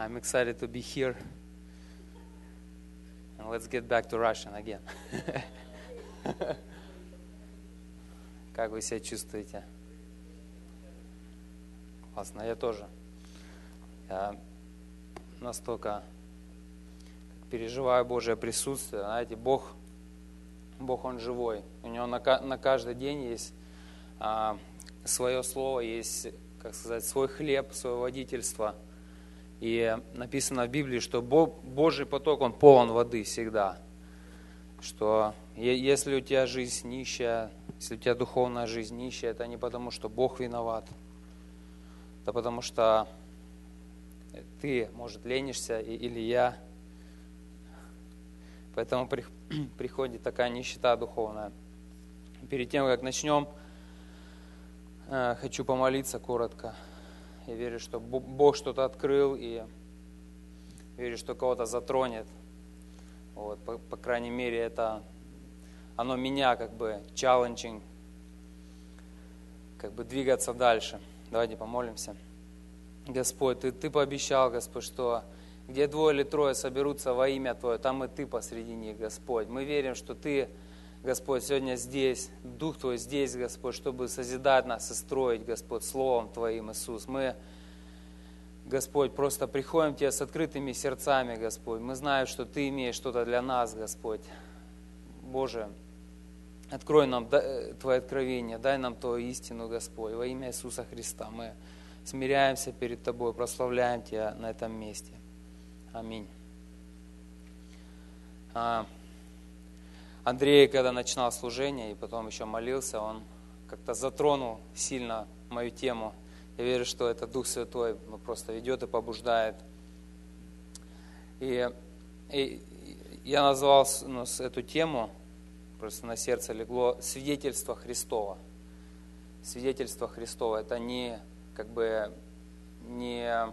I'm excited to be here. And let's get back to Russian again. как вы себя чувствуете? Классно, я тоже. Я настолько переживаю Божье присутствие. Знаете, Бог, Бог, Он живой. У Него на, на каждый день есть а, свое слово, есть, как сказать, свой хлеб, свое водительство. И написано в Библии, что Божий поток, он полон воды всегда. Что если у тебя жизнь нищая, если у тебя духовная жизнь нищая, это не потому, что Бог виноват, это потому что ты, может, ленишься или я. Поэтому приходит такая нищета духовная. Перед тем, как начнем, э, хочу помолиться коротко. Я верю, что Бог что-то открыл, и верю, что кого-то затронет. Вот, по, по крайней мере, это оно меня как бы challenging, как бы двигаться дальше. Давайте помолимся. Господь, Ты, ты пообещал, Господь, что где двое или трое соберутся во имя Твое, там и Ты посреди них, Господь. Мы верим, что Ты, Господь, сегодня здесь, Дух Твой здесь, Господь, чтобы созидать нас и строить, Господь, Словом Твоим, Иисус. Мы, Господь, просто приходим к Тебе с открытыми сердцами, Господь. Мы знаем, что Ты имеешь что-то для нас, Господь. Боже, открой нам Твое откровение, дай нам Твою истину, Господь, во имя Иисуса Христа. Мы смиряемся перед Тобой, прославляем Тебя на этом месте. Аминь. Андрей, когда начинал служение и потом еще молился, он как-то затронул сильно мою тему. Я верю, что это Дух Святой просто ведет и побуждает. И, и я назвал ну, эту тему, просто на сердце легло, свидетельство Христова. Свидетельство Христова – это не как бы не,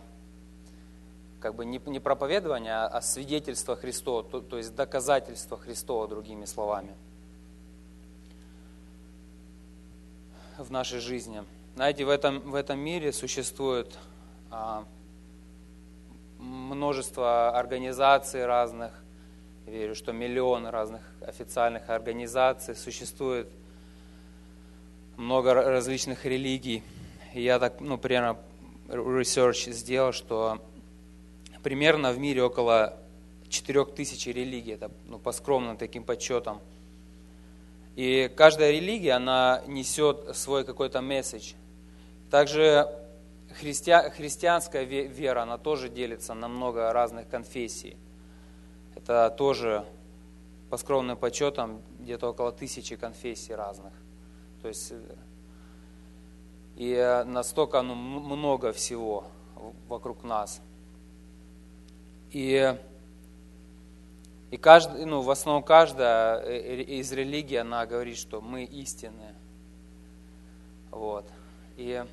как бы не, не проповедование, а, а свидетельство Христова, то, то есть доказательство Христова, другими словами, в нашей жизни. Знаете, в этом, в этом мире существует а, множество организаций разных, я верю, что миллионы разных официальных организаций, существует много различных религий – я так, ну, примерно research сделал, что примерно в мире около 4000 религий, это ну, по скромным таким подсчетам. И каждая религия, она несет свой какой-то месседж. Также христиа, христианская вера, она тоже делится на много разных конфессий. Это тоже по скромным подсчетам где-то около тысячи конфессий разных. То есть и э, настолько ну, много всего вокруг нас. И, и каждый, ну, в основном каждая э, из религий, она говорит, что мы истинные. Вот. И,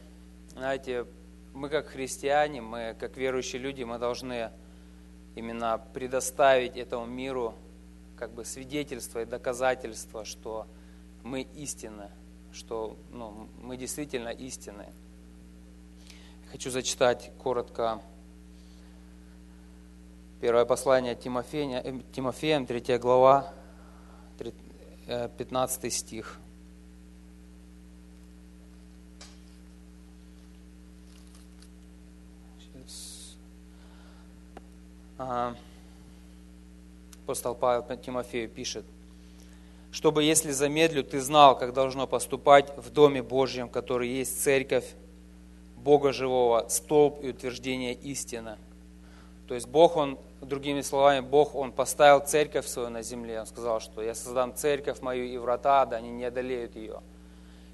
знаете, мы как христиане, мы как верующие люди, мы должны именно предоставить этому миру как бы свидетельство и доказательство, что мы истинны что ну, мы действительно истинны. Хочу зачитать коротко первое послание Тимофея, Тимофеям, 3 глава, 15 э, стих. Апостол Павел Тимофею пишет – чтобы, если замедлю, ты знал, как должно поступать в Доме Божьем, который есть церковь Бога живого, столб и утверждение истины. То есть Бог, Он, другими словами, Бог, Он поставил церковь свою на земле. Он сказал, что я создам церковь мою и врата, да они не одолеют ее.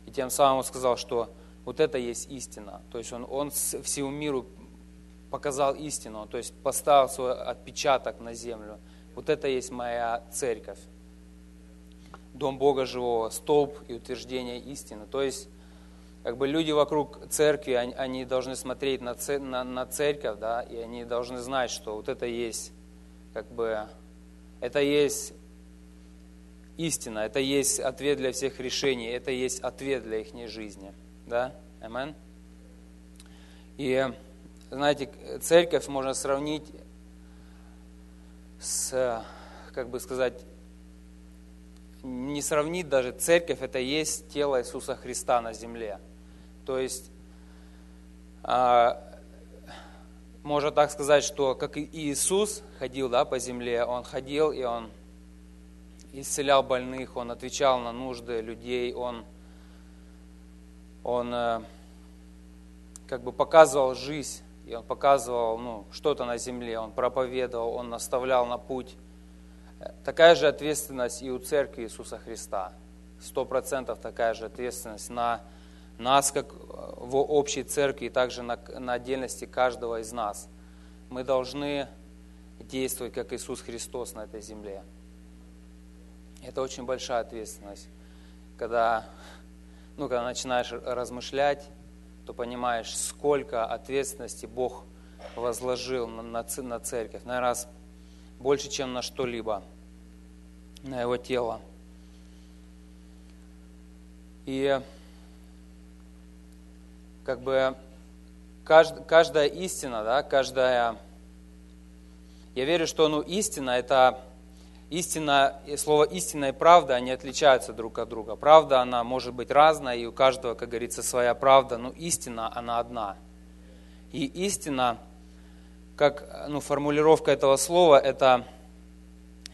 И тем самым Он сказал, что вот это есть истина. То есть Он, он всему миру показал истину, то есть поставил свой отпечаток на землю. Вот это есть моя церковь дом Бога живого, столб и утверждение истины. То есть, как бы люди вокруг церкви, они, они должны смотреть на, на, на церковь, да, и они должны знать, что вот это есть, как бы, это есть истина, это есть ответ для всех решений, это есть ответ для их жизни. Да? Амен? И знаете, церковь можно сравнить с, как бы сказать, не сравнить даже, церковь это есть тело Иисуса Христа на земле. То есть, а, можно так сказать, что как и Иисус ходил да, по земле, Он ходил и Он исцелял больных, Он отвечал на нужды людей, Он, он э, как бы показывал жизнь, и Он показывал ну, что-то на земле, Он проповедовал, Он наставлял на путь. Такая же ответственность и у Церкви Иисуса Христа. Сто процентов такая же ответственность на нас, как в общей церкви, и также на, на отдельности каждого из нас. Мы должны действовать, как Иисус Христос на этой земле. Это очень большая ответственность. Когда, ну, когда начинаешь размышлять, то понимаешь, сколько ответственности Бог возложил на, на, на церковь. Наверное, раз больше, чем на что-либо, на его тело. И как бы кажд, каждая истина, да, каждая... Я верю, что ну, истина – это истина, слово истина и правда, они отличаются друг от друга. Правда, она может быть разная, и у каждого, как говорится, своя правда, но истина, она одна. И истина, как ну, формулировка этого слова, это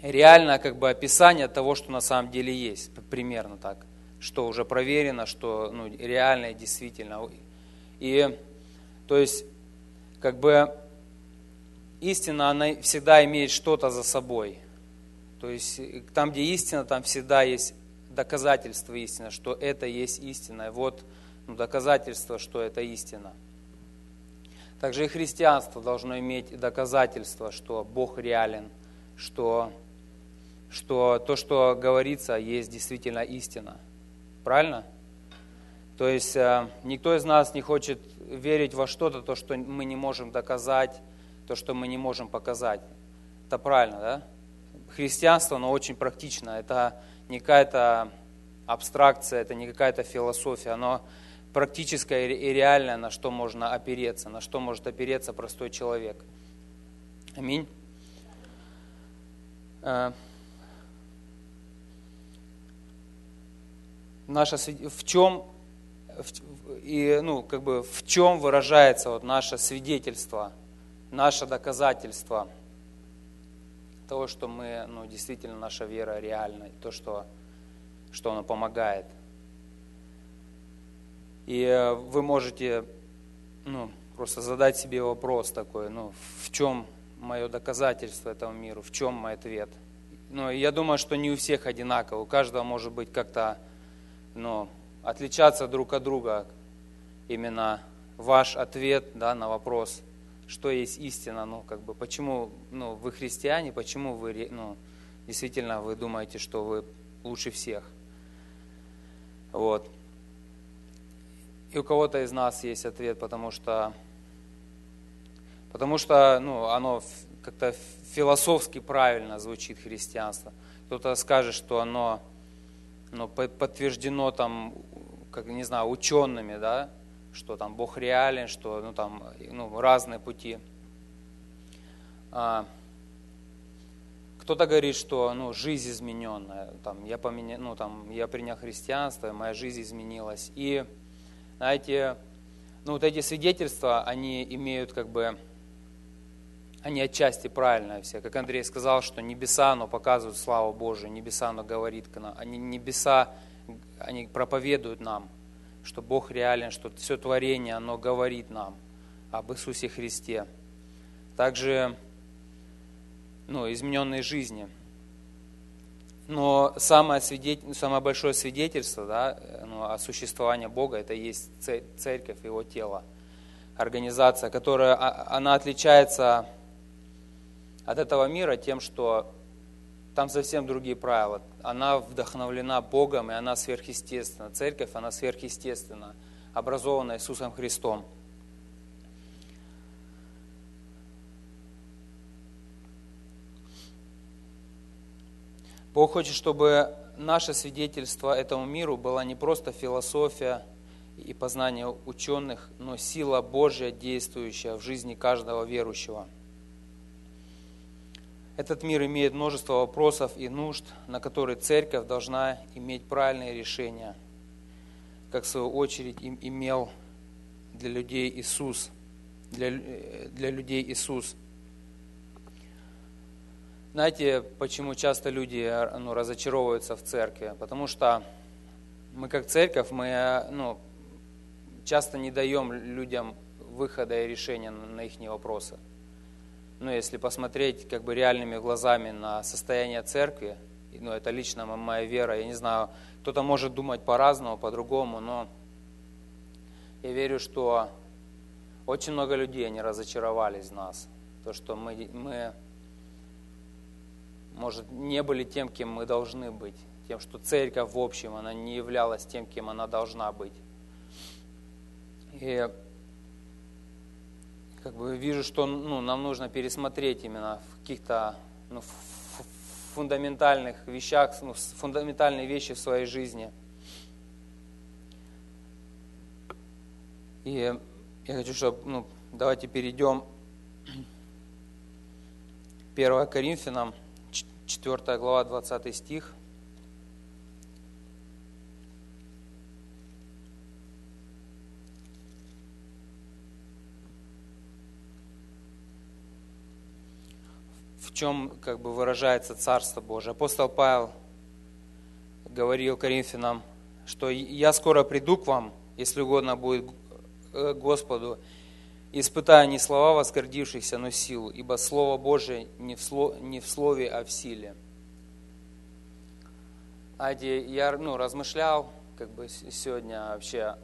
реально как бы описание того, что на самом деле есть, примерно так, что уже проверено, что ну, реально и действительно. И то есть, как бы истина, она всегда имеет что-то за собой – то есть там, где истина, там всегда есть доказательство истины, что это есть истина. Вот ну, доказательство, что это истина. Также и христианство должно иметь доказательство, что Бог реален, что, что то, что говорится, есть действительно истина. Правильно? То есть э, никто из нас не хочет верить во что-то, то, что мы не можем доказать, то, что мы не можем показать. Это правильно, да? христианство, оно очень практично. Это не какая-то абстракция, это не какая-то философия, оно практическое и реальное, на что можно опереться, на что может опереться простой человек. Аминь. Э, наша, в чем и, ну, как бы, в чем выражается вот наше свидетельство, наше доказательство – того, что мы, ну, действительно наша вера реальна, то, что, что она помогает. И э, вы можете ну, просто задать себе вопрос такой, ну, в чем мое доказательство этому миру, в чем мой ответ. Ну, я думаю, что не у всех одинаково, у каждого может быть как-то ну, отличаться друг от друга именно ваш ответ да, на вопрос – что есть истина, ну, как бы, почему, ну, вы христиане, почему вы, ну, действительно вы думаете, что вы лучше всех. Вот. И у кого-то из нас есть ответ, потому что, потому что, ну, оно как-то философски правильно звучит христианство. Кто-то скажет, что оно ну, подтверждено там, как не знаю, учеными, да, что там Бог реален, что ну, там ну, разные пути. А, кто-то говорит, что ну, жизнь измененная, там, я, поменя, ну, там, я принял христианство, моя жизнь изменилась. И, знаете, ну, вот эти свидетельства, они имеют как бы, они отчасти правильные все. Как Андрей сказал, что небеса, но показывают славу Божию, небеса, но говорит к нам. Они небеса, они проповедуют нам – что Бог реален, что все творение, оно говорит нам об Иисусе Христе. Также ну, измененной жизни. Но самое, свидетель, самое большое свидетельство да, ну, о существовании Бога, это есть церковь, Его тело, организация, которая а, она отличается от этого мира тем, что там совсем другие правила. Она вдохновлена Богом, и она сверхъестественна. Церковь, она сверхъестественна, образована Иисусом Христом. Бог хочет, чтобы наше свидетельство этому миру было не просто философия и познание ученых, но сила Божья, действующая в жизни каждого верующего. Этот мир имеет множество вопросов и нужд, на которые церковь должна иметь правильные решения, как в свою очередь им имел для людей Иисус, для, для людей Иисус. Знаете, почему часто люди ну, разочаровываются в церкви? Потому что мы как церковь, мы ну, часто не даем людям выхода и решения на их вопросы. Ну, если посмотреть как бы реальными глазами на состояние церкви, ну, это лично моя вера, я не знаю, кто-то может думать по-разному, по-другому, но я верю, что очень много людей, они разочаровались в нас. То, что мы, мы, может, не были тем, кем мы должны быть. Тем, что церковь в общем, она не являлась тем, кем она должна быть. И как бы вижу, что ну, нам нужно пересмотреть именно в каких-то ну, фундаментальных вещах, ну, фундаментальные вещи в своей жизни. И я хочу, чтобы, ну, давайте перейдем 1 Коринфянам, 4 глава, 20 стих. чем как бы выражается Царство Божие. Апостол Павел говорил Коринфянам, что «Я скоро приду к вам, если угодно будет э, Господу, испытая не слова воскордившихся, но силу, ибо Слово Божие не в, сло, не в слове, а в силе». Ади, я ну, размышлял как бы сегодня вообще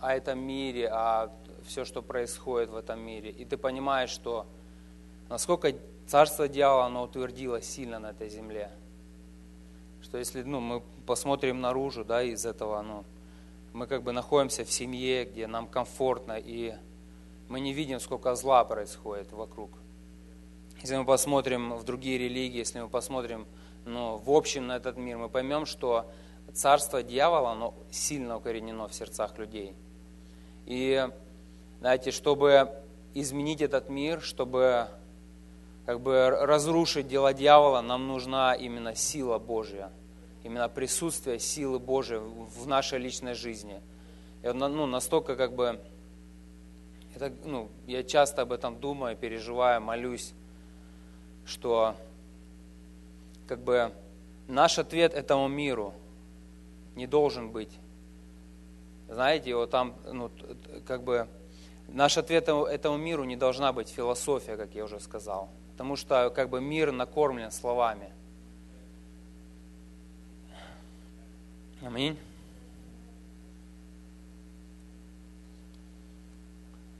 о этом мире, о все, что происходит в этом мире. И ты понимаешь, что насколько царство дьявола, оно утвердилось сильно на этой земле. Что если ну, мы посмотрим наружу да, из этого, ну, мы как бы находимся в семье, где нам комфортно, и мы не видим, сколько зла происходит вокруг. Если мы посмотрим в другие религии, если мы посмотрим ну, в общем на этот мир, мы поймем, что царство дьявола, оно сильно укоренено в сердцах людей. И, знаете, чтобы изменить этот мир, чтобы как бы разрушить дела дьявола, нам нужна именно сила Божья, именно присутствие силы Божьей в нашей личной жизни. И ну, настолько как бы, это, ну, я часто об этом думаю, переживаю, молюсь, что как бы наш ответ этому миру не должен быть. Знаете, вот там, ну, как бы, наш ответ этому миру не должна быть философия, как я уже сказал потому что как бы мир накормлен словами. Аминь.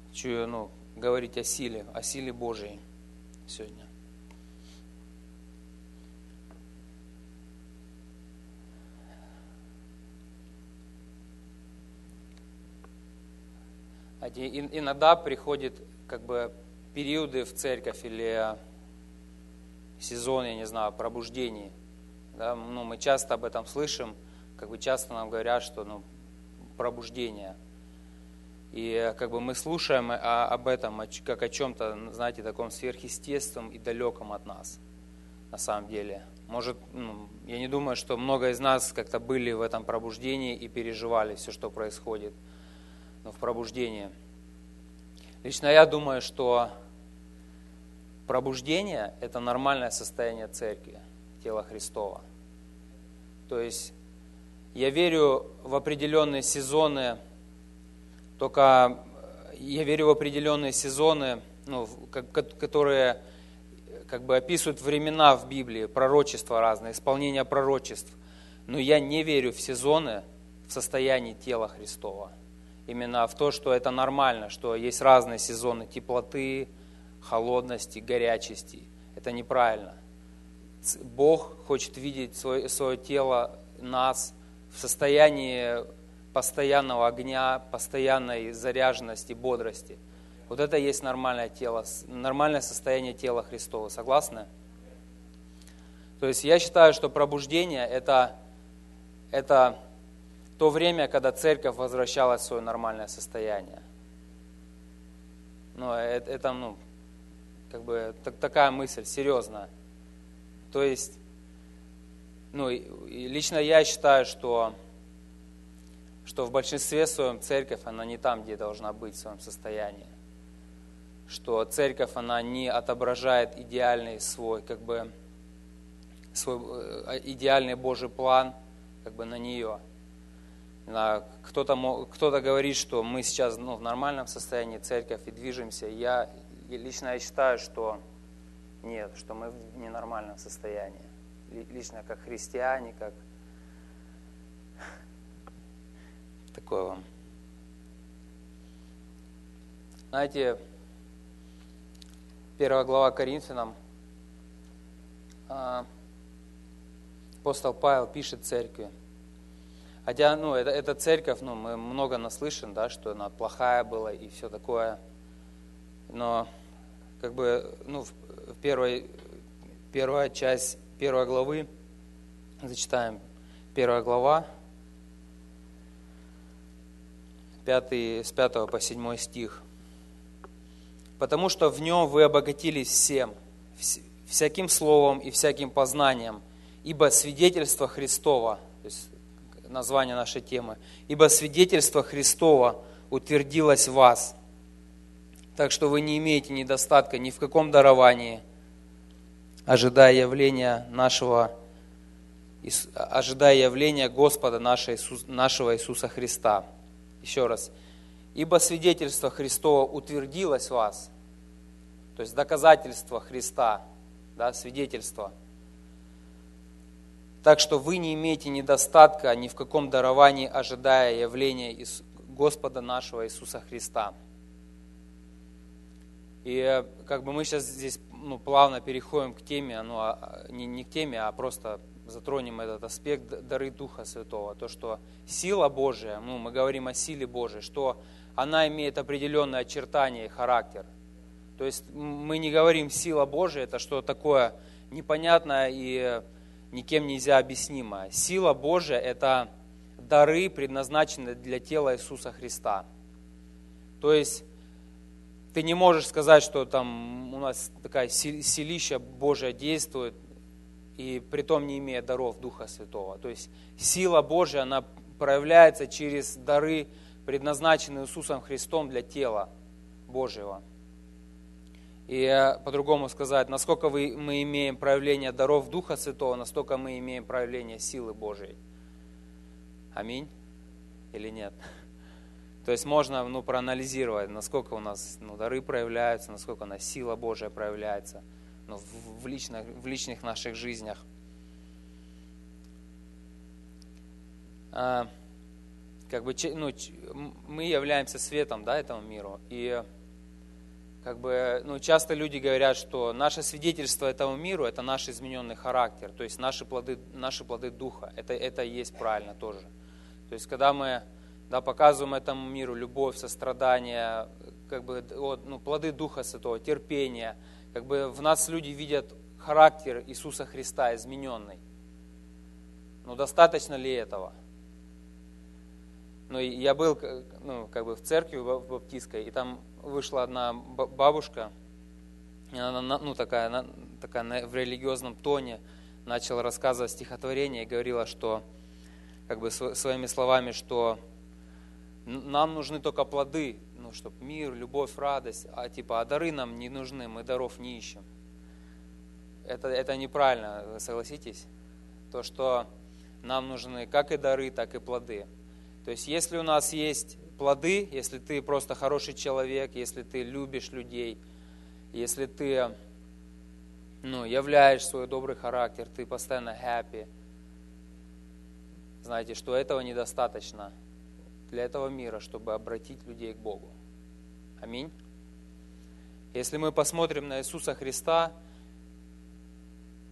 Хочу ну, говорить о силе, о силе Божией сегодня. Иногда приходит как бы периоды в церковь или сезон, я не знаю, пробуждений. Да, ну, мы часто об этом слышим, как бы часто нам говорят, что ну, пробуждение. И как бы мы слушаем о, об этом, как о чем-то, знаете, таком сверхъестественном и далеком от нас, на самом деле. Может, ну, я не думаю, что много из нас как-то были в этом пробуждении и переживали все, что происходит ну, в пробуждении. Лично я думаю, что Пробуждение – это нормальное состояние церкви, тела Христова. То есть я верю в определенные сезоны, только я верю в определенные сезоны, ну, которые как бы описывают времена в Библии, пророчества разные, исполнение пророчеств. Но я не верю в сезоны в состоянии тела Христова. Именно в то, что это нормально, что есть разные сезоны теплоты, холодности, горячести. Это неправильно. Бог хочет видеть свое, свое тело, нас в состоянии постоянного огня, постоянной заряженности, бодрости. Вот это и есть нормальное тело, нормальное состояние тела Христова. Согласны? То есть я считаю, что пробуждение это, это то время, когда церковь возвращалась в свое нормальное состояние. Ну, это, это ну, как бы так, такая мысль, серьезная. То есть, ну, лично я считаю, что, что в большинстве своем церковь, она не там, где должна быть в своем состоянии. Что церковь, она не отображает идеальный свой, как бы, свой э, идеальный Божий план, как бы на нее. Кто-то кто говорит, что мы сейчас ну, в нормальном состоянии церковь и движемся. Я лично я считаю, что нет, что мы в ненормальном состоянии. Лично как христиане, как такое вам. Знаете, первая глава Коринфянам, а, апостол Павел пишет церкви. Хотя, ну, это, это церковь, ну, мы много наслышан, да, что она плохая была и все такое. Но, как бы, ну, в первой, первая часть первой главы, зачитаем. Первая глава, 5, с 5 по 7 стих. «Потому что в нем вы обогатились всем, всяким словом и всяким познанием, ибо свидетельство Христова, то есть название нашей темы, ибо свидетельство Христова утвердилось в вас, так что вы не имеете недостатка ни в каком даровании, ожидая явления нашего, ожидая явления Господа нашего Иисуса Христа. Еще раз. Ибо свидетельство Христова утвердилось в вас, то есть доказательство Христа, да, свидетельство. Так что вы не имеете недостатка ни в каком даровании, ожидая явления Господа нашего Иисуса Христа. И э, как бы мы сейчас здесь ну, плавно переходим к теме, ну, а, не, не к теме, а просто затронем этот аспект дары Духа Святого. То, что сила Божия, ну, мы говорим о силе Божией, что она имеет определенные очертания и характер. То есть мы не говорим сила Божия, это что такое непонятное и никем нельзя объяснимое. Сила Божия – это дары, предназначенные для тела Иисуса Христа. То есть ты не можешь сказать, что там у нас такая силища Божия действует, и при том не имея даров Духа Святого. То есть сила Божия, она проявляется через дары, предназначенные Иисусом Христом для тела Божьего. И по-другому сказать, насколько мы имеем проявление даров Духа Святого, настолько мы имеем проявление силы Божией. Аминь? Или нет? То есть можно ну, проанализировать, насколько у нас ну, дары проявляются, насколько у нас сила Божия проявляется ну, в, в, личных, в личных наших жизнях. А, как бы, ну, мы являемся светом да, этому миру. И как бы, ну, часто люди говорят, что наше свидетельство этому миру – это наш измененный характер, то есть наши плоды, наши плоды Духа. Это, это и есть правильно тоже. То есть когда мы да, показываем этому миру любовь, сострадание, как бы, вот, ну, плоды Духа Святого, терпение. Как бы в нас люди видят характер Иисуса Христа измененный. Но достаточно ли этого? Ну, я был ну, как бы в церкви в баптистской, и там вышла одна бабушка, она ну, такая, такая в религиозном тоне начала рассказывать стихотворение и говорила, что как бы своими словами, что нам нужны только плоды, ну, чтобы мир, любовь, радость, а типа, а дары нам не нужны, мы даров не ищем. Это, это неправильно, согласитесь? То, что нам нужны как и дары, так и плоды. То есть, если у нас есть плоды, если ты просто хороший человек, если ты любишь людей, если ты ну, являешь свой добрый характер, ты постоянно happy, знаете, что этого недостаточно – для этого мира, чтобы обратить людей к Богу. Аминь. Если мы посмотрим на Иисуса Христа,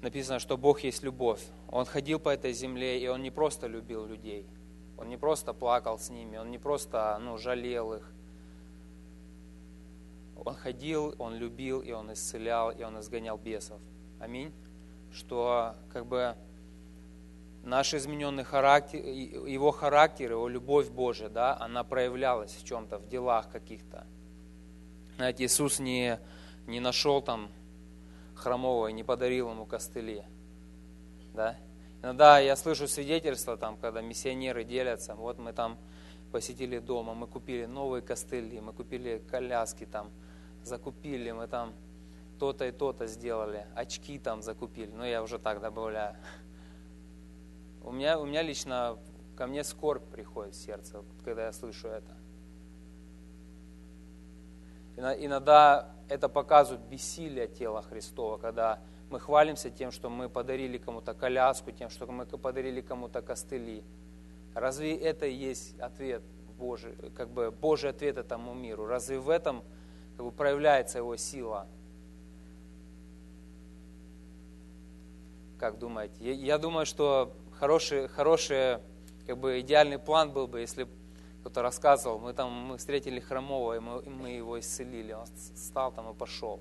написано, что Бог есть любовь. Он ходил по этой земле, и Он не просто любил людей. Он не просто плакал с ними, Он не просто ну, жалел их. Он ходил, Он любил, и Он исцелял, и Он изгонял бесов. Аминь. Что как бы наш измененный характер, его характер, его любовь Божия, да, она проявлялась в чем-то, в делах каких-то. Знаете, Иисус не, не нашел там хромого и не подарил ему костыли. Да? Иногда я слышу свидетельства, там, когда миссионеры делятся, вот мы там посетили дома, мы купили новые костыли, мы купили коляски там, закупили, мы там то-то и то-то сделали, очки там закупили, ну я уже так добавляю. У меня, у меня лично, ко мне скорбь приходит в сердце, когда я слышу это. Иногда это показывает бессилие тела Христова, когда мы хвалимся тем, что мы подарили кому-то коляску, тем, что мы подарили кому-то костыли. Разве это и есть ответ Божий, как бы Божий ответ этому миру? Разве в этом как бы, проявляется его сила? Как думаете? Я, я думаю, что хороший, хороший, как бы идеальный план был бы, если кто-то рассказывал, мы там мы встретили хромого, и мы, и мы его исцелили, он встал там и пошел.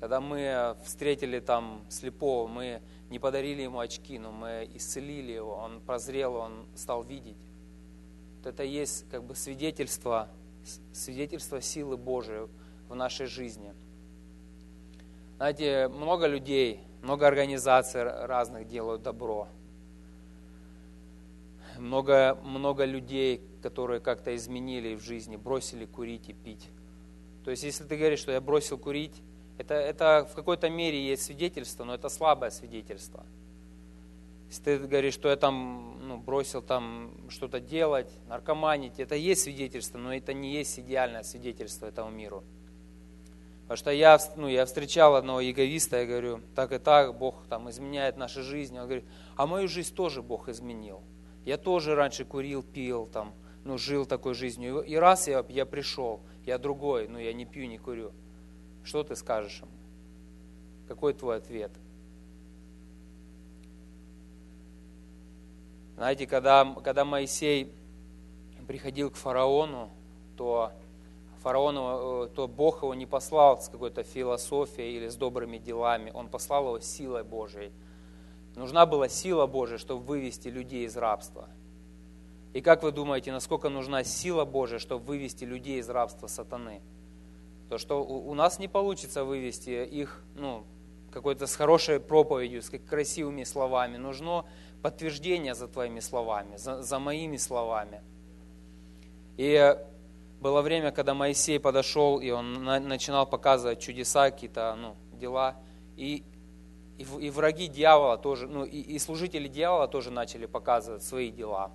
Когда мы встретили там слепого, мы не подарили ему очки, но мы исцелили его, он прозрел, он стал видеть. Вот это есть как бы свидетельство, свидетельство силы Божией в нашей жизни. Знаете, много людей, много организаций разных делают добро. Много, много людей, которые как-то изменили в жизни, бросили курить и пить. То есть, если ты говоришь, что я бросил курить, это, это в какой-то мере есть свидетельство, но это слабое свидетельство. Если ты говоришь, что я там ну, бросил там что-то делать, наркоманить, это есть свидетельство, но это не есть идеальное свидетельство этому миру. Потому что я, ну, я встречал одного эгоиста, я говорю, так и так, Бог там изменяет нашу жизнь. Он говорит, а мою жизнь тоже Бог изменил. Я тоже раньше курил, пил, там, ну, жил такой жизнью. И раз я, я пришел, я другой, ну, я не пью, не курю. Что ты скажешь ему? Какой твой ответ? Знаете, когда, когда Моисей приходил к фараону, то фараону, э, то Бог его не послал с какой-то философией или с добрыми делами, он послал его силой Божией. Нужна была сила Божия, чтобы вывести людей из рабства. И как вы думаете, насколько нужна сила Божия, чтобы вывести людей из рабства сатаны? То, что у нас не получится вывести их ну, какой-то с хорошей проповедью, с красивыми словами. Нужно подтверждение за твоими словами, за, за моими словами. И было время, когда Моисей подошел, и он на, начинал показывать чудеса, какие-то ну, дела. И, и, и враги дьявола тоже, ну, и, и служители дьявола тоже начали показывать свои дела.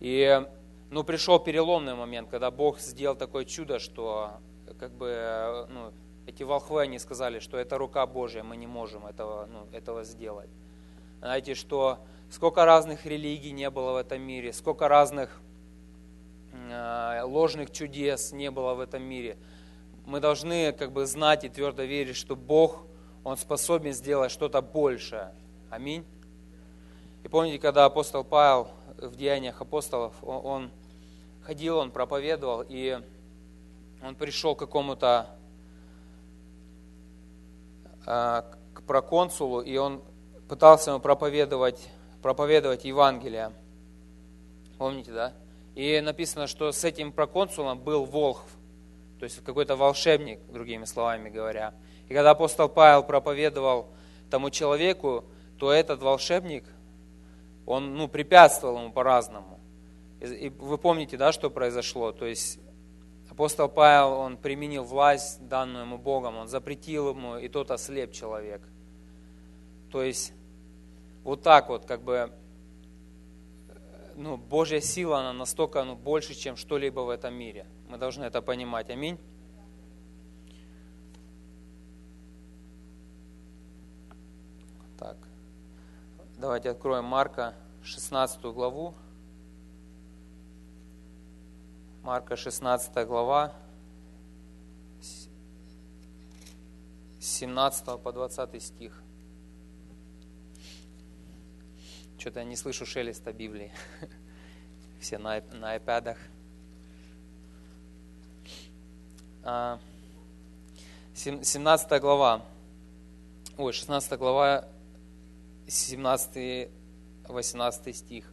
И ну, пришел переломный момент, когда Бог сделал такое чудо, что как бы, ну, эти волхвы, они сказали, что это рука Божья, мы не можем этого, ну, этого сделать. Знаете, что сколько разных религий не было в этом мире, сколько разных э, ложных чудес не было в этом мире. Мы должны как бы знать и твердо верить, что Бог, Он способен сделать что-то большее. Аминь. И помните, когда апостол Павел в Деяниях апостолов, он ходил, он проповедовал, и он пришел к какому-то а, к проконсулу, и он пытался ему проповедовать, проповедовать Евангелие. Помните, да? И написано, что с этим проконсулом был Волхв, то есть какой-то волшебник, другими словами говоря. И когда апостол Павел проповедовал тому человеку, то этот волшебник, он ну, препятствовал ему по-разному. И вы помните, да, что произошло? То есть апостол Павел, он применил власть, данную ему Богом, он запретил ему, и тот ослеп человек. То есть вот так вот, как бы, ну, Божья сила, она настолько ну, больше, чем что-либо в этом мире. Мы должны это понимать. Аминь. Так, давайте откроем Марка 16 главу. Марка 16 глава, с 17 по 20 стих. Что-то я не слышу шелеста Библии. Все на, на айпадах. 17 а, глава, ой, 16 глава, 17-18 стих.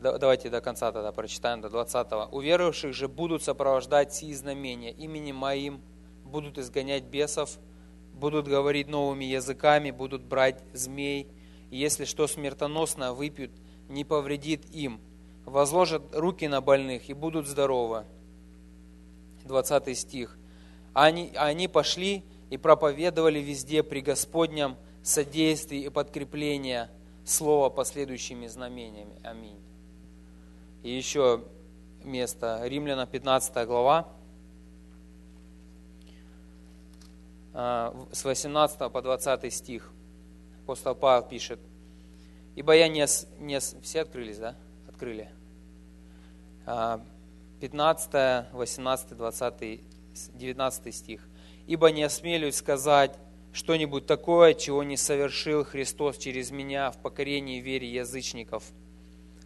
Давайте до конца тогда прочитаем, до 20. «У верующих же будут сопровождать сии знамения, именем моим будут изгонять бесов, будут говорить новыми языками, будут брать змей, и если что смертоносно выпьют, не повредит им, возложат руки на больных и будут здоровы». 20 стих. Они, они пошли и проповедовали везде при Господнем содействии и подкрепления Слова последующими знамениями. Аминь. И еще место. Римляна 15 глава. А, с 18 по 20 стих. Апостол Павел пишет. Ибо я не, не... Все открылись, да? Открыли. 15, 18, 20, 19 стих. «Ибо не осмелюсь сказать что-нибудь такое, чего не совершил Христос через меня в покорении вере язычников,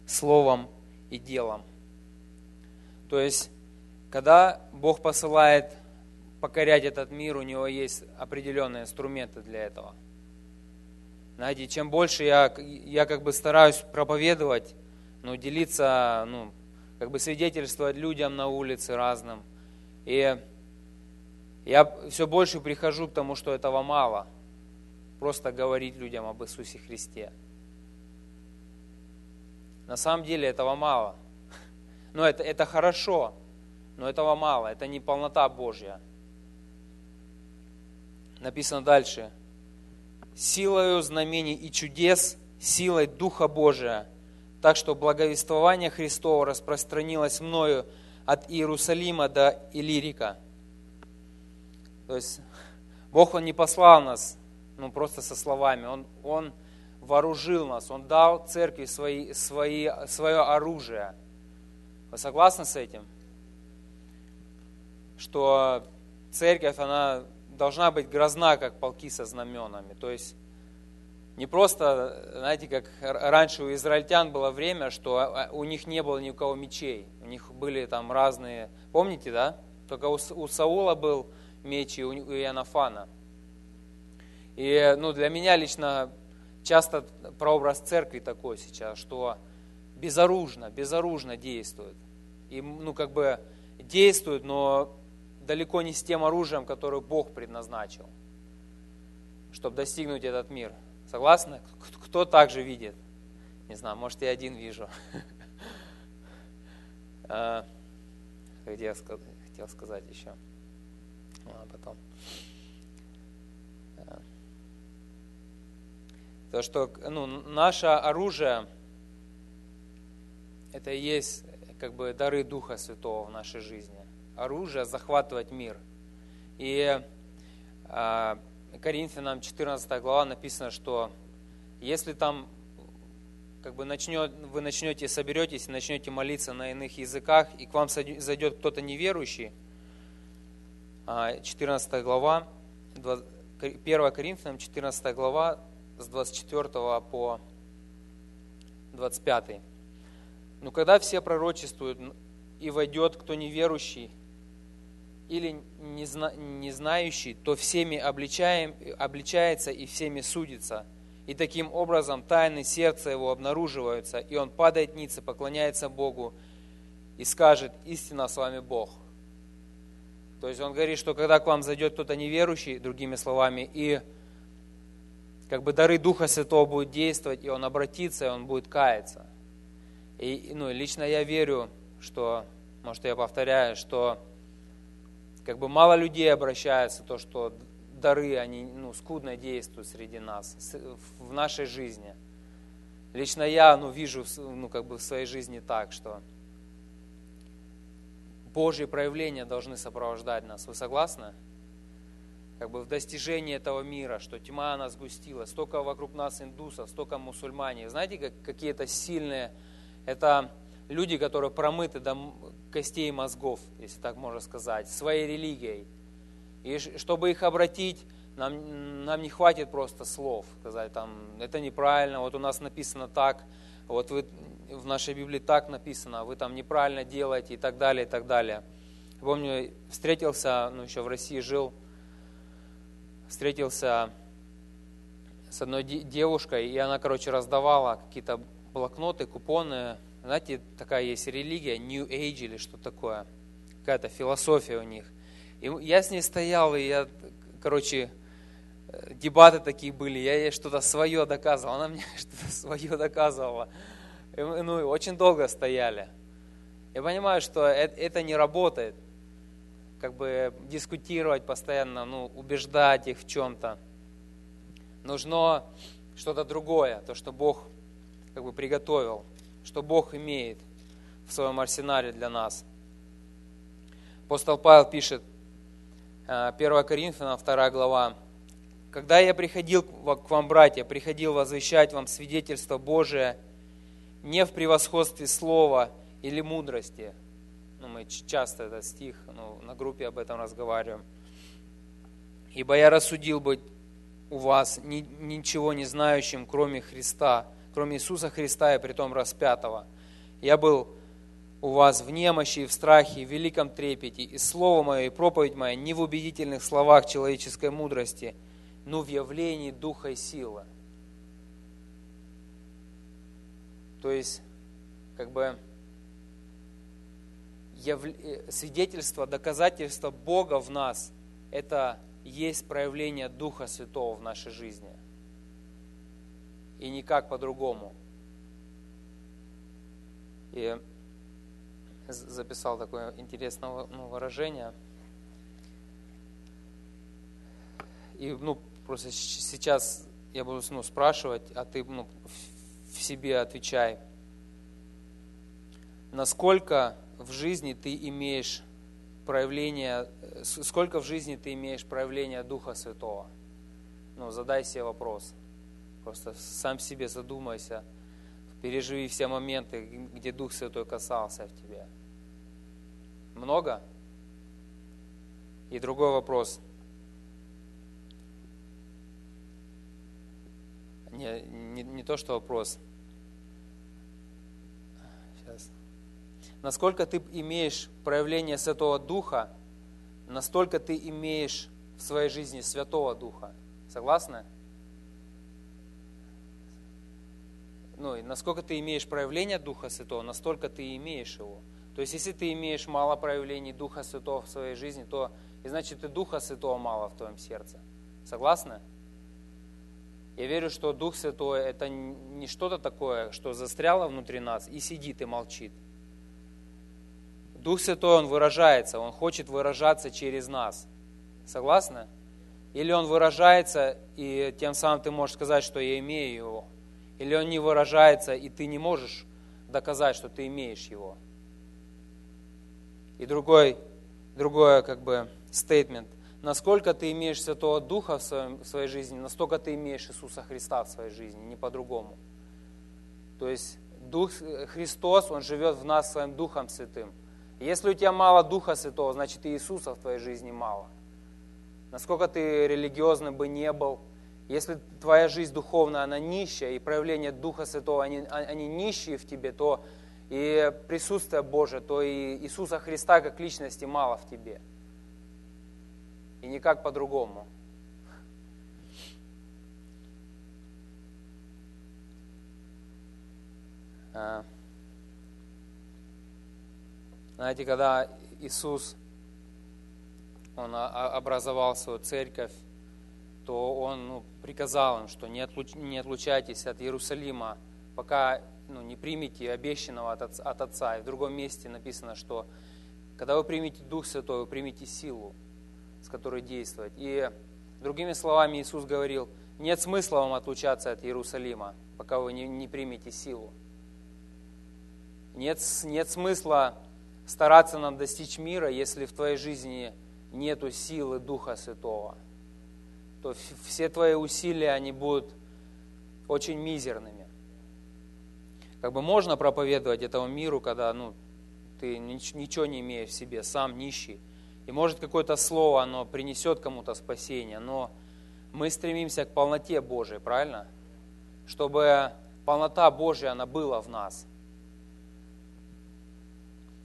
словом и делом». То есть, когда Бог посылает покорять этот мир, у него есть определенные инструменты для этого. Знаете, чем больше я, я как бы стараюсь проповедовать, ну, делиться, ну, как бы свидетельствовать людям на улице разным. И я все больше прихожу к тому, что этого мало. Просто говорить людям об Иисусе Христе. На самом деле этого мало. Но это, это хорошо, но этого мало. Это не полнота Божья. Написано дальше. Силою знамений и чудес, силой Духа Божия – так что благовествование Христово распространилось мною от Иерусалима до Илирика. То есть Бог, Он не послал нас ну, просто со словами, Он, Он вооружил нас, Он дал церкви свои, свои, свое оружие. Вы согласны с этим? Что церковь, она должна быть грозна, как полки со знаменами. То есть не просто, знаете, как раньше у израильтян было время, что а, а, у них не было ни у кого мечей. У них были там разные, помните, да? Только у, у Саула был меч Иоаннафана. И ну, для меня лично часто прообраз церкви такой сейчас, что безоружно, безоружно действует. И ну, как бы действует, но далеко не с тем оружием, которое Бог предназначил, чтобы достигнуть этот мир. Согласны? Кто также видит? Не знаю, может, я один вижу. А, где хотел сказать еще? А потом. А. То, что ну, наше оружие, это и есть как бы дары Духа Святого в нашей жизни. Оружие захватывать мир. И Коринфянам 14 глава написано, что если там как бы начнет, вы начнете, соберетесь начнете молиться на иных языках, и к вам зайдет кто-то неверующий, 14 а, глава, 1 Коринфянам 14 глава с 24 по 25. Но когда все пророчествуют, и войдет кто неверующий, или не, зна, не знающий, то всеми обличаем, обличается и всеми судится. И таким образом тайны сердца его обнаруживаются, и он падает ниц и поклоняется Богу и скажет, истина с вами Бог. То есть он говорит, что когда к вам зайдет кто-то неверующий, другими словами, и как бы дары Духа Святого будут действовать, и он обратится, и он будет каяться. И ну, лично я верю, что, может я повторяю, что как бы мало людей обращается, то, что дары, они ну, скудно действуют среди нас, в нашей жизни. Лично я ну, вижу ну, как бы в своей жизни так, что Божьи проявления должны сопровождать нас. Вы согласны? Как бы в достижении этого мира, что тьма нас сгустила, столько вокруг нас индусов, столько мусульмане. Знаете, как какие-то сильные, это люди, которые промыты до костей мозгов, если так можно сказать, своей религией. И чтобы их обратить, нам, нам не хватит просто слов, сказать там, это неправильно, вот у нас написано так, вот вы, в нашей Библии так написано, вы там неправильно делаете и так далее, и так далее. Помню, встретился, ну еще в России жил, встретился с одной девушкой, и она, короче, раздавала какие-то блокноты, купоны. Знаете, такая есть религия, New Age или что такое, какая-то философия у них. И я с ней стоял, и я, короче, э, дебаты такие были, я ей что-то свое доказывал, она мне что-то свое доказывала. И ну, очень долго стояли. Я понимаю, что это, это не работает. Как бы дискутировать постоянно, ну, убеждать их в чем-то. Нужно что-то другое, то, что Бог как бы приготовил, что Бог имеет в своем арсенале для нас. Апостол Павел пишет, 1 э, Коринфянам, 2 глава, «Когда я приходил к вам, братья, приходил возвещать вам свидетельство Божие не в превосходстве слова или мудрости». Ну, мы часто этот стих ну, на группе об этом разговариваем. «Ибо я рассудил быть у вас ни, ничего не знающим, кроме Христа, кроме Иисуса Христа и притом распятого. Я был у вас в немощи и в страхе, в великом трепете, и слово мое, и проповедь моя не в убедительных словах человеческой мудрости, но в явлении духа и силы. То есть, как бы, яв... Э, свидетельство, доказательство Бога в нас – это есть проявление Духа Святого в нашей жизни. И никак по-другому. И записал такое интересное ну, выражение. И ну, просто сейчас я буду ну, спрашивать, а ты ну, в себе отвечай. Насколько в жизни ты имеешь проявление, сколько в жизни ты имеешь проявления Духа Святого? Ну, задай себе вопрос. Просто сам себе задумайся, переживи все моменты, где Дух Святой касался в тебе. Много? И другой вопрос. Не, не, не то, что вопрос. Сейчас. Насколько ты имеешь проявление Святого Духа, настолько ты имеешь в своей жизни Святого Духа. Согласны? Ну, и насколько ты имеешь проявление Духа Святого, настолько ты имеешь его. То есть, если ты имеешь мало проявлений Духа Святого в своей жизни, то и значит и Духа Святого мало в твоем сердце. Согласны? Я верю, что Дух Святой это не что-то такое, что застряло внутри нас и сидит и молчит. Дух Святой, Он выражается, Он хочет выражаться через нас. Согласны? Или Он выражается, и тем самым ты можешь сказать, что я имею Его. Или Он не выражается, и ты не можешь доказать, что ты имеешь Его. И другой, другое как бы стейтмент. Насколько ты имеешь Святого Духа в, своем, в своей жизни, настолько ты имеешь Иисуса Христа в своей жизни, не по-другому. То есть Дух Христос, Он живет в нас своим Духом Святым. Если у тебя мало Духа Святого, значит и Иисуса в твоей жизни мало. Насколько ты религиозным бы не был, если твоя жизнь духовная, она нищая, и проявление Духа Святого, они, они нищие в тебе, то и присутствие Божие, то и Иисуса Христа как личности мало в тебе. И никак по-другому. А. Знаете, когда Иисус, Он образовал свою церковь, то Он ну, приказал им, что не, отлуч, не отлучайтесь от Иерусалима, пока ну, не примите обещанного от от отца. И в другом месте написано, что когда вы примете Дух Святой, вы примете силу, с которой действовать. И другими словами Иисус говорил, нет смысла вам отлучаться от Иерусалима, пока вы не, не примете силу. Нет, нет смысла стараться нам достичь мира, если в твоей жизни нету силы Духа Святого. То все твои усилия, они будут очень мизерными. Как бы можно проповедовать этому миру, когда ну, ты ничего не имеешь в себе, сам нищий. И может какое-то слово, оно принесет кому-то спасение, но мы стремимся к полноте Божией, правильно? Чтобы полнота Божья, она была в нас.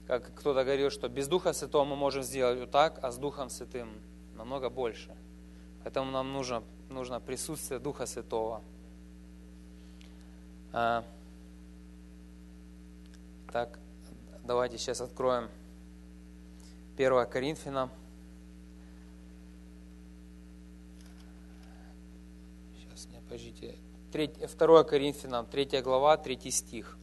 Как кто-то говорил, что без Духа Святого мы можем сделать вот так, а с Духом Святым намного больше. Поэтому нам нужно нужно присутствие Духа Святого. А, так, давайте сейчас откроем 1 Коринфянам. Сейчас, не, подождите. 2 Коринфянам, 3 глава, 3 стих.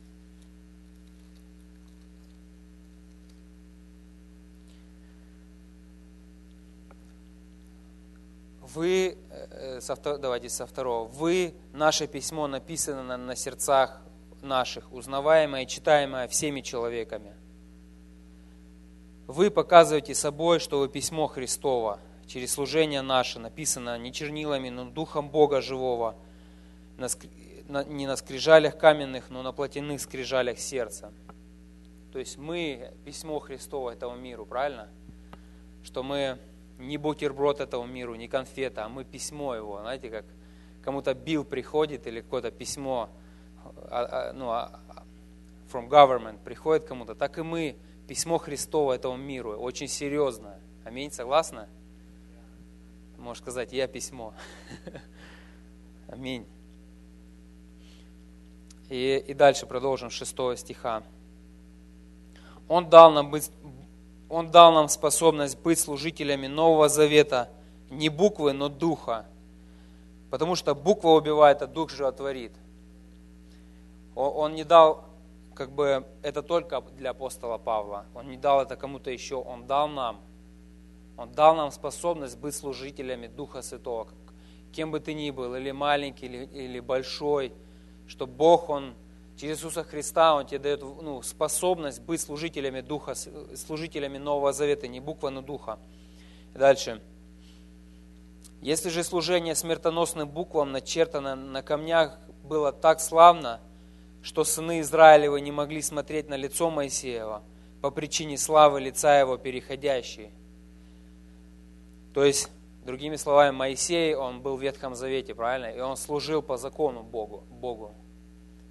Вы, э, со, давайте со второго, вы, наше письмо написано на, на сердцах наших, узнаваемое читаемое всеми человеками. Вы показываете собой, что вы письмо Христово, через служение наше, написано не чернилами, но духом Бога живого, не на скрижалях каменных, но на плотяных скрижалях сердца. То есть мы письмо Христово этому миру, правильно? Что мы не бутерброд этому миру, не конфета, а мы письмо его. Знаете, как кому-то бил приходит или какое-то письмо а, а, ну, а, from government приходит кому-то, так и мы письмо Христово этому миру, очень серьезно. Аминь, согласны? Можешь сказать, я письмо. Аминь. И, и дальше продолжим 6 стиха. Он дал нам быть он дал нам способность быть служителями Нового Завета, не буквы, но духа. Потому что буква убивает, а дух животворит. Он не дал, как бы, это только для апостола Павла. Он не дал это кому-то еще, он дал нам. Он дал нам способность быть служителями Духа Святого. Кем бы ты ни был, или маленький, или, или большой, что Бог, Он Через Иисуса Христа Он тебе дает ну, способность быть служителями Духа, служителями Нового Завета, не буква, но Духа. Дальше. Если же служение смертоносным буквам начертано на камнях было так славно, что сыны Израилевы не могли смотреть на лицо Моисеева по причине славы лица его переходящей. То есть, другими словами, Моисей, он был в Ветхом Завете, правильно? И он служил по закону Богу. Богу.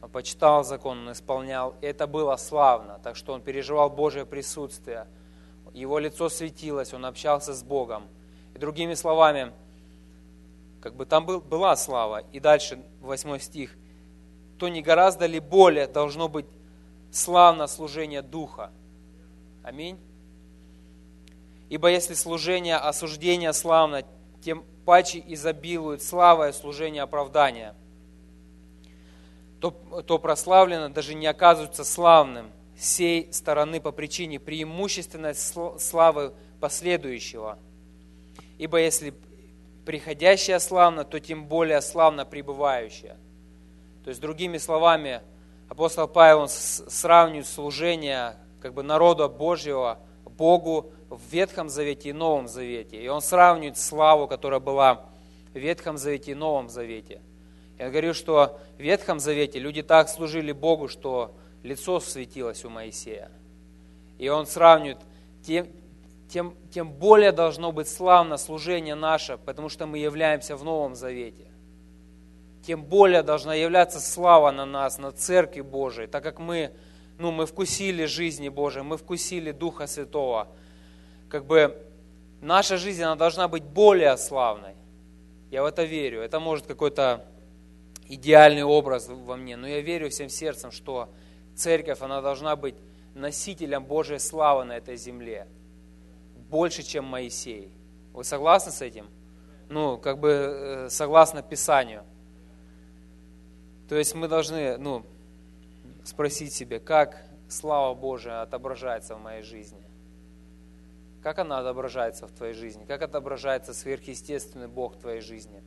Он почитал закон, он исполнял. И это было славно, так что он переживал Божье присутствие. Его лицо светилось, он общался с Богом. И другими словами, как бы там был, была слава. И дальше, восьмой стих. То не гораздо ли более должно быть славно служение Духа? Аминь. Ибо если служение осуждения славно, тем паче изобилует слава и служение оправдания – то, то прославлено даже не оказывается славным сей стороны по причине преимущественной славы последующего. Ибо если приходящее славно, то тем более славно пребывающее. То есть, другими словами, апостол Павел сравнивает служение как бы народа Божьего Богу в Ветхом Завете и Новом Завете. И он сравнивает славу, которая была в Ветхом Завете и Новом Завете – я говорю, что в Ветхом Завете люди так служили Богу, что лицо светилось у Моисея. И он сравнивает, тем, тем, тем более должно быть славно служение наше, потому что мы являемся в Новом Завете. Тем более должна являться слава на нас, на Церкви Божией, так как мы, ну, мы вкусили жизни Божией, мы вкусили Духа Святого. Как бы наша жизнь, она должна быть более славной. Я в это верю. Это может какой-то идеальный образ во мне, но я верю всем сердцем, что церковь, она должна быть носителем Божьей славы на этой земле, больше, чем Моисей. Вы согласны с этим? Ну, как бы э, согласно Писанию. То есть мы должны, ну, спросить себе, как слава Божия отображается в моей жизни. Как она отображается в твоей жизни? Как отображается сверхъестественный Бог в твоей жизни?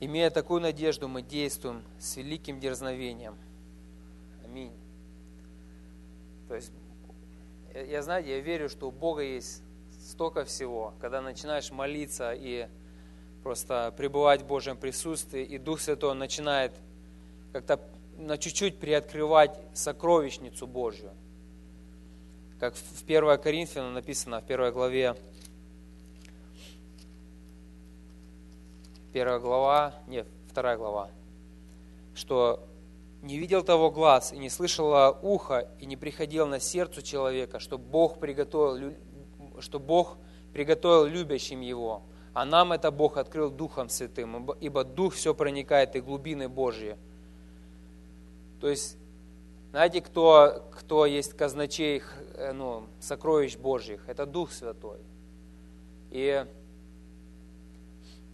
Имея такую надежду, мы действуем с великим дерзновением. Аминь. То есть, я, я знаете, я верю, что у Бога есть столько всего, когда начинаешь молиться и просто пребывать в Божьем присутствии, и Дух Святой начинает как-то на чуть-чуть приоткрывать сокровищницу Божью. Как в 1 Коринфянам написано, в первой главе, первая глава, нет, вторая глава, что не видел того глаз и не слышало ухо и не приходил на сердце человека, что Бог приготовил что Бог приготовил любящим Его, а нам это Бог открыл Духом Святым, ибо Дух все проникает и глубины Божьи. То есть, знаете, кто, кто есть казначей э, ну, сокровищ Божьих? Это Дух Святой. И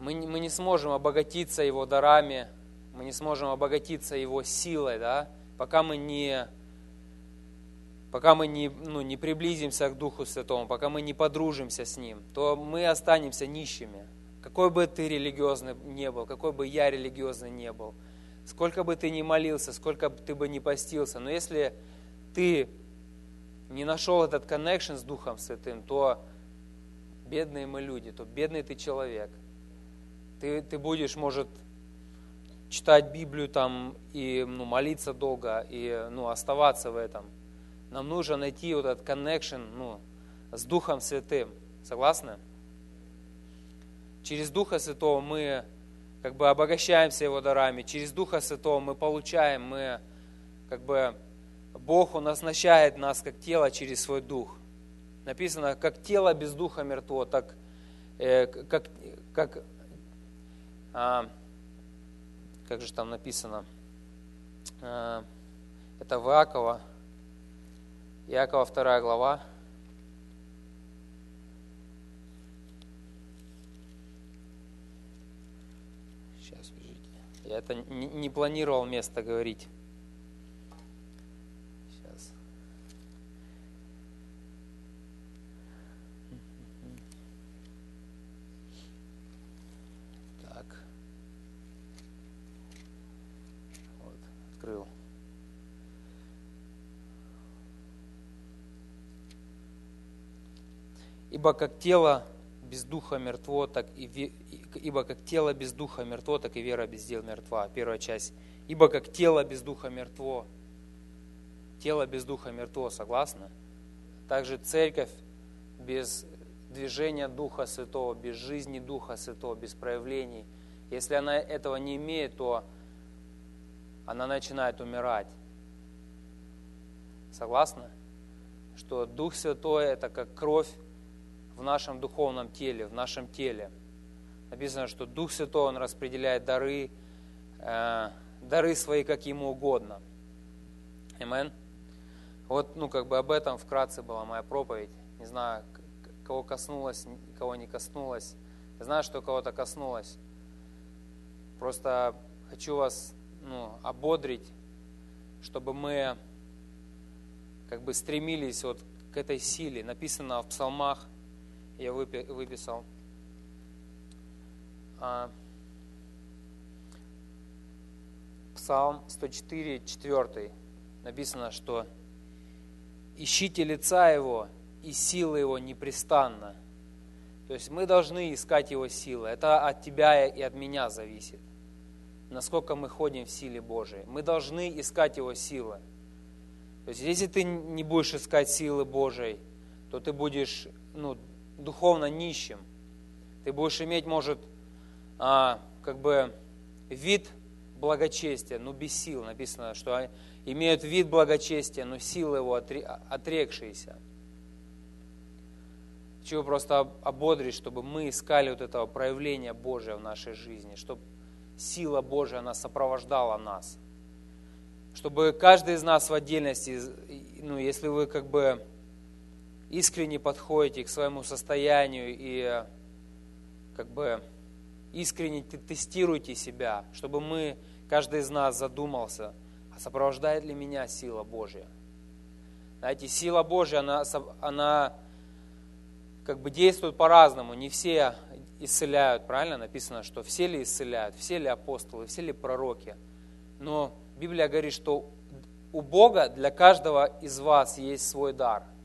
мы, мы не сможем обогатиться Его дарами, мы не сможем обогатиться Его силой, да, пока мы не, пока мы не, ну, не приблизимся к Духу Святому, пока мы не подружимся с Ним, то мы останемся нищими. Какой бы ты религиозный не был, какой бы я религиозный не был, сколько бы ты ни молился, сколько бы ты бы ни постился, но если ты не нашел этот коннекшн с Духом Святым, то бедные мы люди, то бедный ты человек. Ты, ты будешь, может, читать Библию там и ну, молиться долго, и ну, оставаться в этом. Нам нужно найти вот этот connection ну, с Духом Святым. Согласны? Через Духа Святого мы как бы обогащаемся Его дарами. Через Духа Святого мы получаем, мы как бы Бог, Он оснащает нас как тело через свой Дух. Написано, как тело без Духа мертво, так э, как, как а, как же там написано, а, это в Иакова, Иакова 2 глава, Сейчас, подождите. Я это не планировал место говорить. Ибо как тело без духа мертво, так и ибо как тело без духа мертво, так и вера без дел мертва. Первая часть. Ибо как тело без духа мертво. Тело без духа мертво, согласны? Также церковь без движения Духа Святого, без жизни Духа Святого, без проявлений. Если она этого не имеет, то она начинает умирать. Согласны? Что Дух Святой – это как кровь в нашем духовном теле, в нашем теле. Написано, что Дух Святой, Он распределяет дары, э, дары свои, как Ему угодно. Амен. Вот, ну, как бы об этом вкратце была моя проповедь. Не знаю, кого коснулась, кого не коснулась. Я знаю, что кого-то коснулось. Просто хочу вас ну, ободрить, чтобы мы как бы стремились вот к этой силе. Написано в псалмах я выписал. Псалм 104, 4 написано, что «Ищите лица Его, и силы Его непрестанно». То есть мы должны искать Его силы. Это от тебя и от меня зависит. Насколько мы ходим в силе Божией. Мы должны искать Его силы. То есть если ты не будешь искать силы Божией, то ты будешь ну, духовно нищим. Ты будешь иметь, может, а, как бы вид благочестия, но без сил. Написано, что имеют вид благочестия, но силы его отрекшиеся. Хочу просто ободрить, чтобы мы искали вот этого проявления Божия в нашей жизни, чтобы сила Божия, она сопровождала нас. Чтобы каждый из нас в отдельности, ну, если вы как бы искренне подходите к своему состоянию и как бы искренне тестируйте себя, чтобы мы, каждый из нас задумался, а сопровождает ли меня сила Божья. Знаете, сила Божья, она, она как бы действует по-разному. Не все исцеляют, правильно написано, что все ли исцеляют, все ли апостолы, все ли пророки. Но Библия говорит, что у Бога для каждого из вас есть свой дар –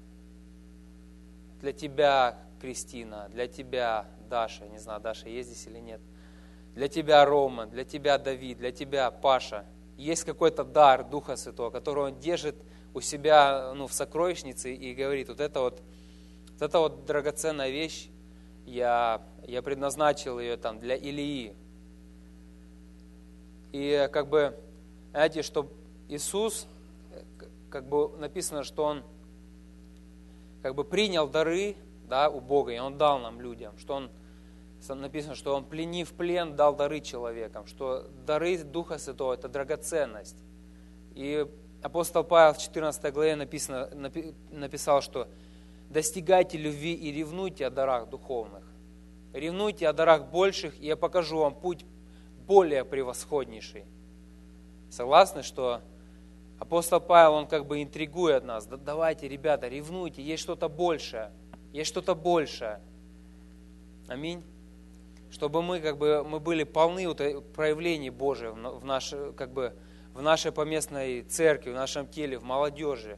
для тебя, Кристина, для тебя, Даша, не знаю, Даша есть здесь или нет, для тебя, Рома, для тебя, Давид, для тебя, Паша, есть какой-то дар Духа Святого, который он держит у себя ну, в сокровищнице и говорит, вот это вот, вот это вот драгоценная вещь, я, я предназначил ее там для Илии. И как бы, знаете, что Иисус, как бы написано, что Он как бы принял дары, да, у Бога, и Он дал нам людям, что Он, написано, что Он пленив плен, дал дары человекам, что дары Духа Святого – это драгоценность. И апостол Павел в 14 главе написано, написал, что достигайте любви и ревнуйте о дарах духовных. Ревнуйте о дарах больших, и я покажу вам путь более превосходнейший. Согласны, что апостол Павел, он как бы интригует нас. Да, давайте, ребята, ревнуйте, есть что-то большее. Есть что-то большее. Аминь. Чтобы мы как бы мы были полны вот проявлений Божьих в, наш, как бы, в нашей поместной церкви, в нашем теле, в молодежи.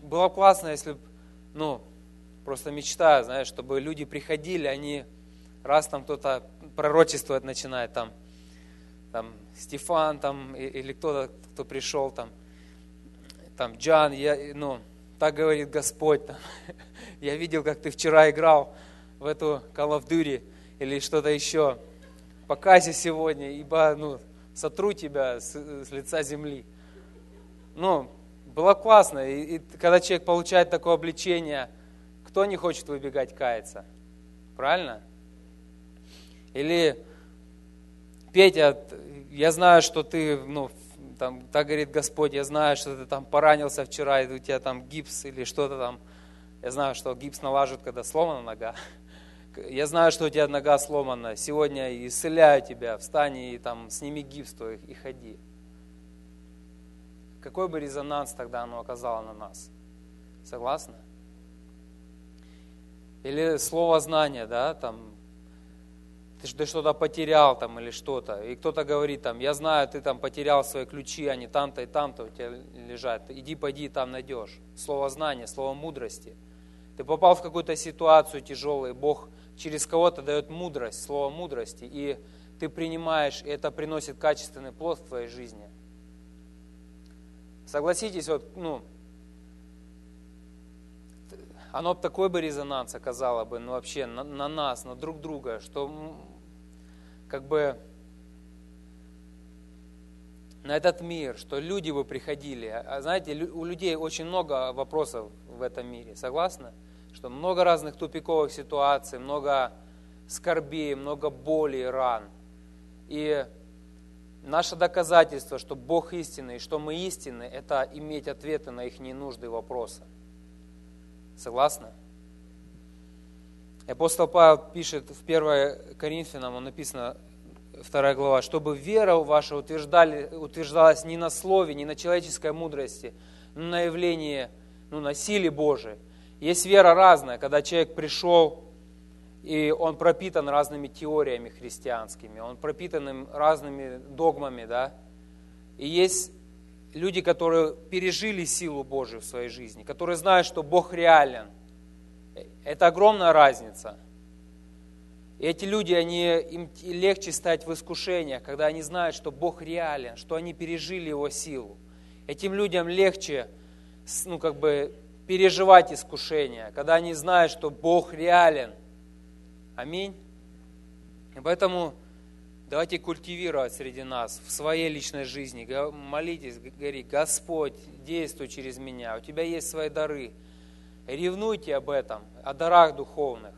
Было классно, если, ну, просто мечтаю, знаешь, чтобы люди приходили, они раз там кто-то пророчествовать начинает, там, там Стефан там, или кто-то, кто пришел, там, там Джан, я, ну, так говорит Господь, там, я видел, как ты вчера играл в эту Call of Duty или что-то еще, покайся сегодня, ибо, ну, сотру тебя с, с лица земли. Ну, было классно, и, и когда человек получает такое обличение, кто не хочет выбегать каяться? Правильно? Или Петя, я знаю, что ты, ну, там, так говорит Господь, я знаю, что ты там поранился вчера, и у тебя там гипс или что-то там. Я знаю, что гипс налаживают, когда сломана нога. Я знаю, что у тебя нога сломана. Сегодня исцеляю тебя, встань и там сними гипс твой и ходи. Какой бы резонанс тогда оно оказало на нас? Согласны? Или слово знания, да, там, ты, что-то потерял там или что-то. И кто-то говорит там, я знаю, ты там потерял свои ключи, они там-то и там-то у тебя лежат. Иди, пойди, там найдешь. Слово знания, слово мудрости. Ты попал в какую-то ситуацию тяжелую, Бог через кого-то дает мудрость, слово мудрости, и ты принимаешь, и это приносит качественный плод в твоей жизни. Согласитесь, вот, ну, оно такой бы резонанс оказало бы, ну вообще на, на нас, на друг друга, что как бы на этот мир, что люди бы приходили. А знаете, у людей очень много вопросов в этом мире, согласны? Что много разных тупиковых ситуаций, много скорбей, много боли и ран. И наше доказательство, что Бог истинный, что мы истинны, это иметь ответы на их ненужные вопросы. Согласны? Апостол Павел пишет в 1 Коринфянам, он написано, 2 глава, чтобы вера ваша утверждали, утверждалась не на слове, не на человеческой мудрости, но на явлении, ну, на силе Божией. Есть вера разная, когда человек пришел, и он пропитан разными теориями христианскими, он пропитан разными догмами, да. И есть люди, которые пережили силу Божию в своей жизни, которые знают, что Бог реален. Это огромная разница. И эти люди, они, им легче стать в искушениях, когда они знают, что Бог реален, что они пережили Его силу. Этим людям легче ну, как бы, переживать искушения, когда они знают, что Бог реален. Аминь. И поэтому Давайте культивировать среди нас в своей личной жизни. Молитесь, говори, Господь, действуй через меня. У тебя есть свои дары. Ревнуйте об этом, о дарах духовных.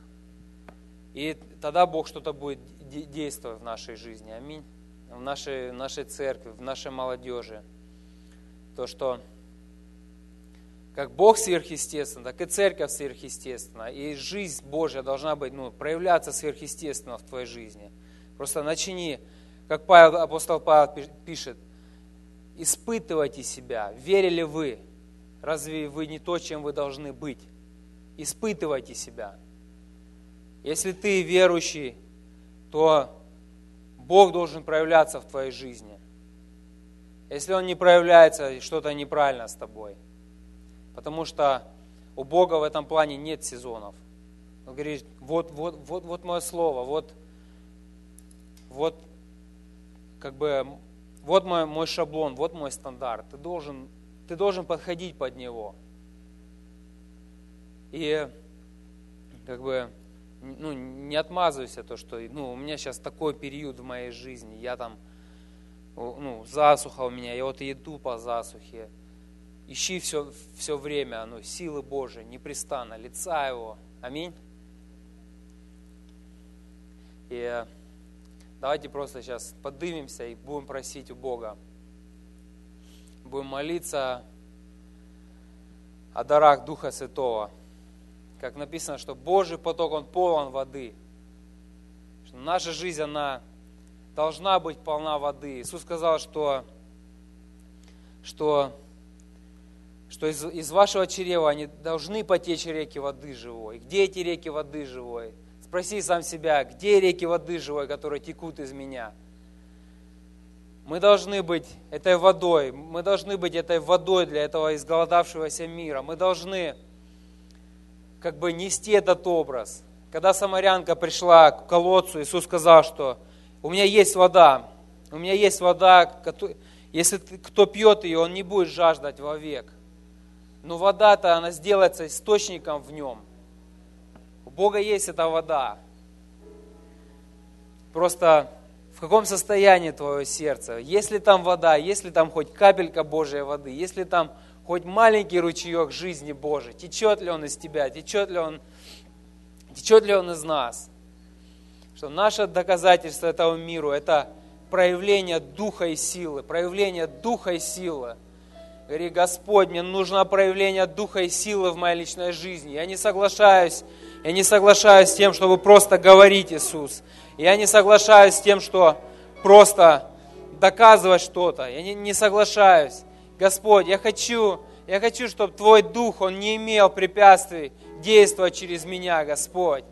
И тогда Бог что-то будет действовать в нашей жизни. Аминь. В нашей, в нашей церкви, в нашей молодежи. То, что как Бог сверхъестественно, так и церковь сверхъестественна. И жизнь Божья должна быть, ну, проявляться сверхъестественно в твоей жизни – Просто начни, как Павел, апостол Павел пишет, испытывайте себя, верили вы, разве вы не то, чем вы должны быть? Испытывайте себя. Если ты верующий, то Бог должен проявляться в твоей жизни. Если Он не проявляется, что-то неправильно с тобой. Потому что у Бога в этом плане нет сезонов. Он говорит, вот, вот, вот, вот мое слово, вот вот как бы вот мой, мой шаблон, вот мой стандарт. Ты должен, ты должен подходить под него. И как бы ну, не отмазывайся то, что ну, у меня сейчас такой период в моей жизни, я там, ну, засуха у меня, я вот иду по засухе. Ищи все, все время ну, силы Божии, непрестанно, лица Его. Аминь. И давайте просто сейчас подымемся и будем просить у Бога. Будем молиться о дарах Духа Святого. Как написано, что Божий поток, он полон воды. Что наша жизнь, она должна быть полна воды. Иисус сказал, что, что, что из, из вашего чрева они должны потечь реки воды живой. Где эти реки воды живой? Спроси сам себя, где реки воды живой, которые текут из меня? Мы должны быть этой водой, мы должны быть этой водой для этого изголодавшегося мира. Мы должны как бы нести этот образ. Когда самарянка пришла к колодцу, Иисус сказал, что у меня есть вода, у меня есть вода, если кто пьет ее, он не будет жаждать вовек. Но вода-то, она сделается источником в нем – у Бога есть эта вода. Просто каком состоянии твое сердце? Есть ли там вода, есть ли там хоть капелька Божьей воды, есть ли там хоть маленький ручеек жизни Божией, течет ли он из тебя, течет ли он, течет ли он из нас? Что наше доказательство этому миру – это проявление духа и силы, проявление духа и силы. Говори, Господь, мне нужно проявление духа и силы в моей личной жизни. Я не соглашаюсь я не соглашаюсь с тем, чтобы просто говорить Иисус. Я не соглашаюсь с тем, что просто доказывать что-то. Я не, не соглашаюсь. Господь, я хочу, я хочу, чтобы Твой Дух, Он не имел препятствий действовать через меня, Господь.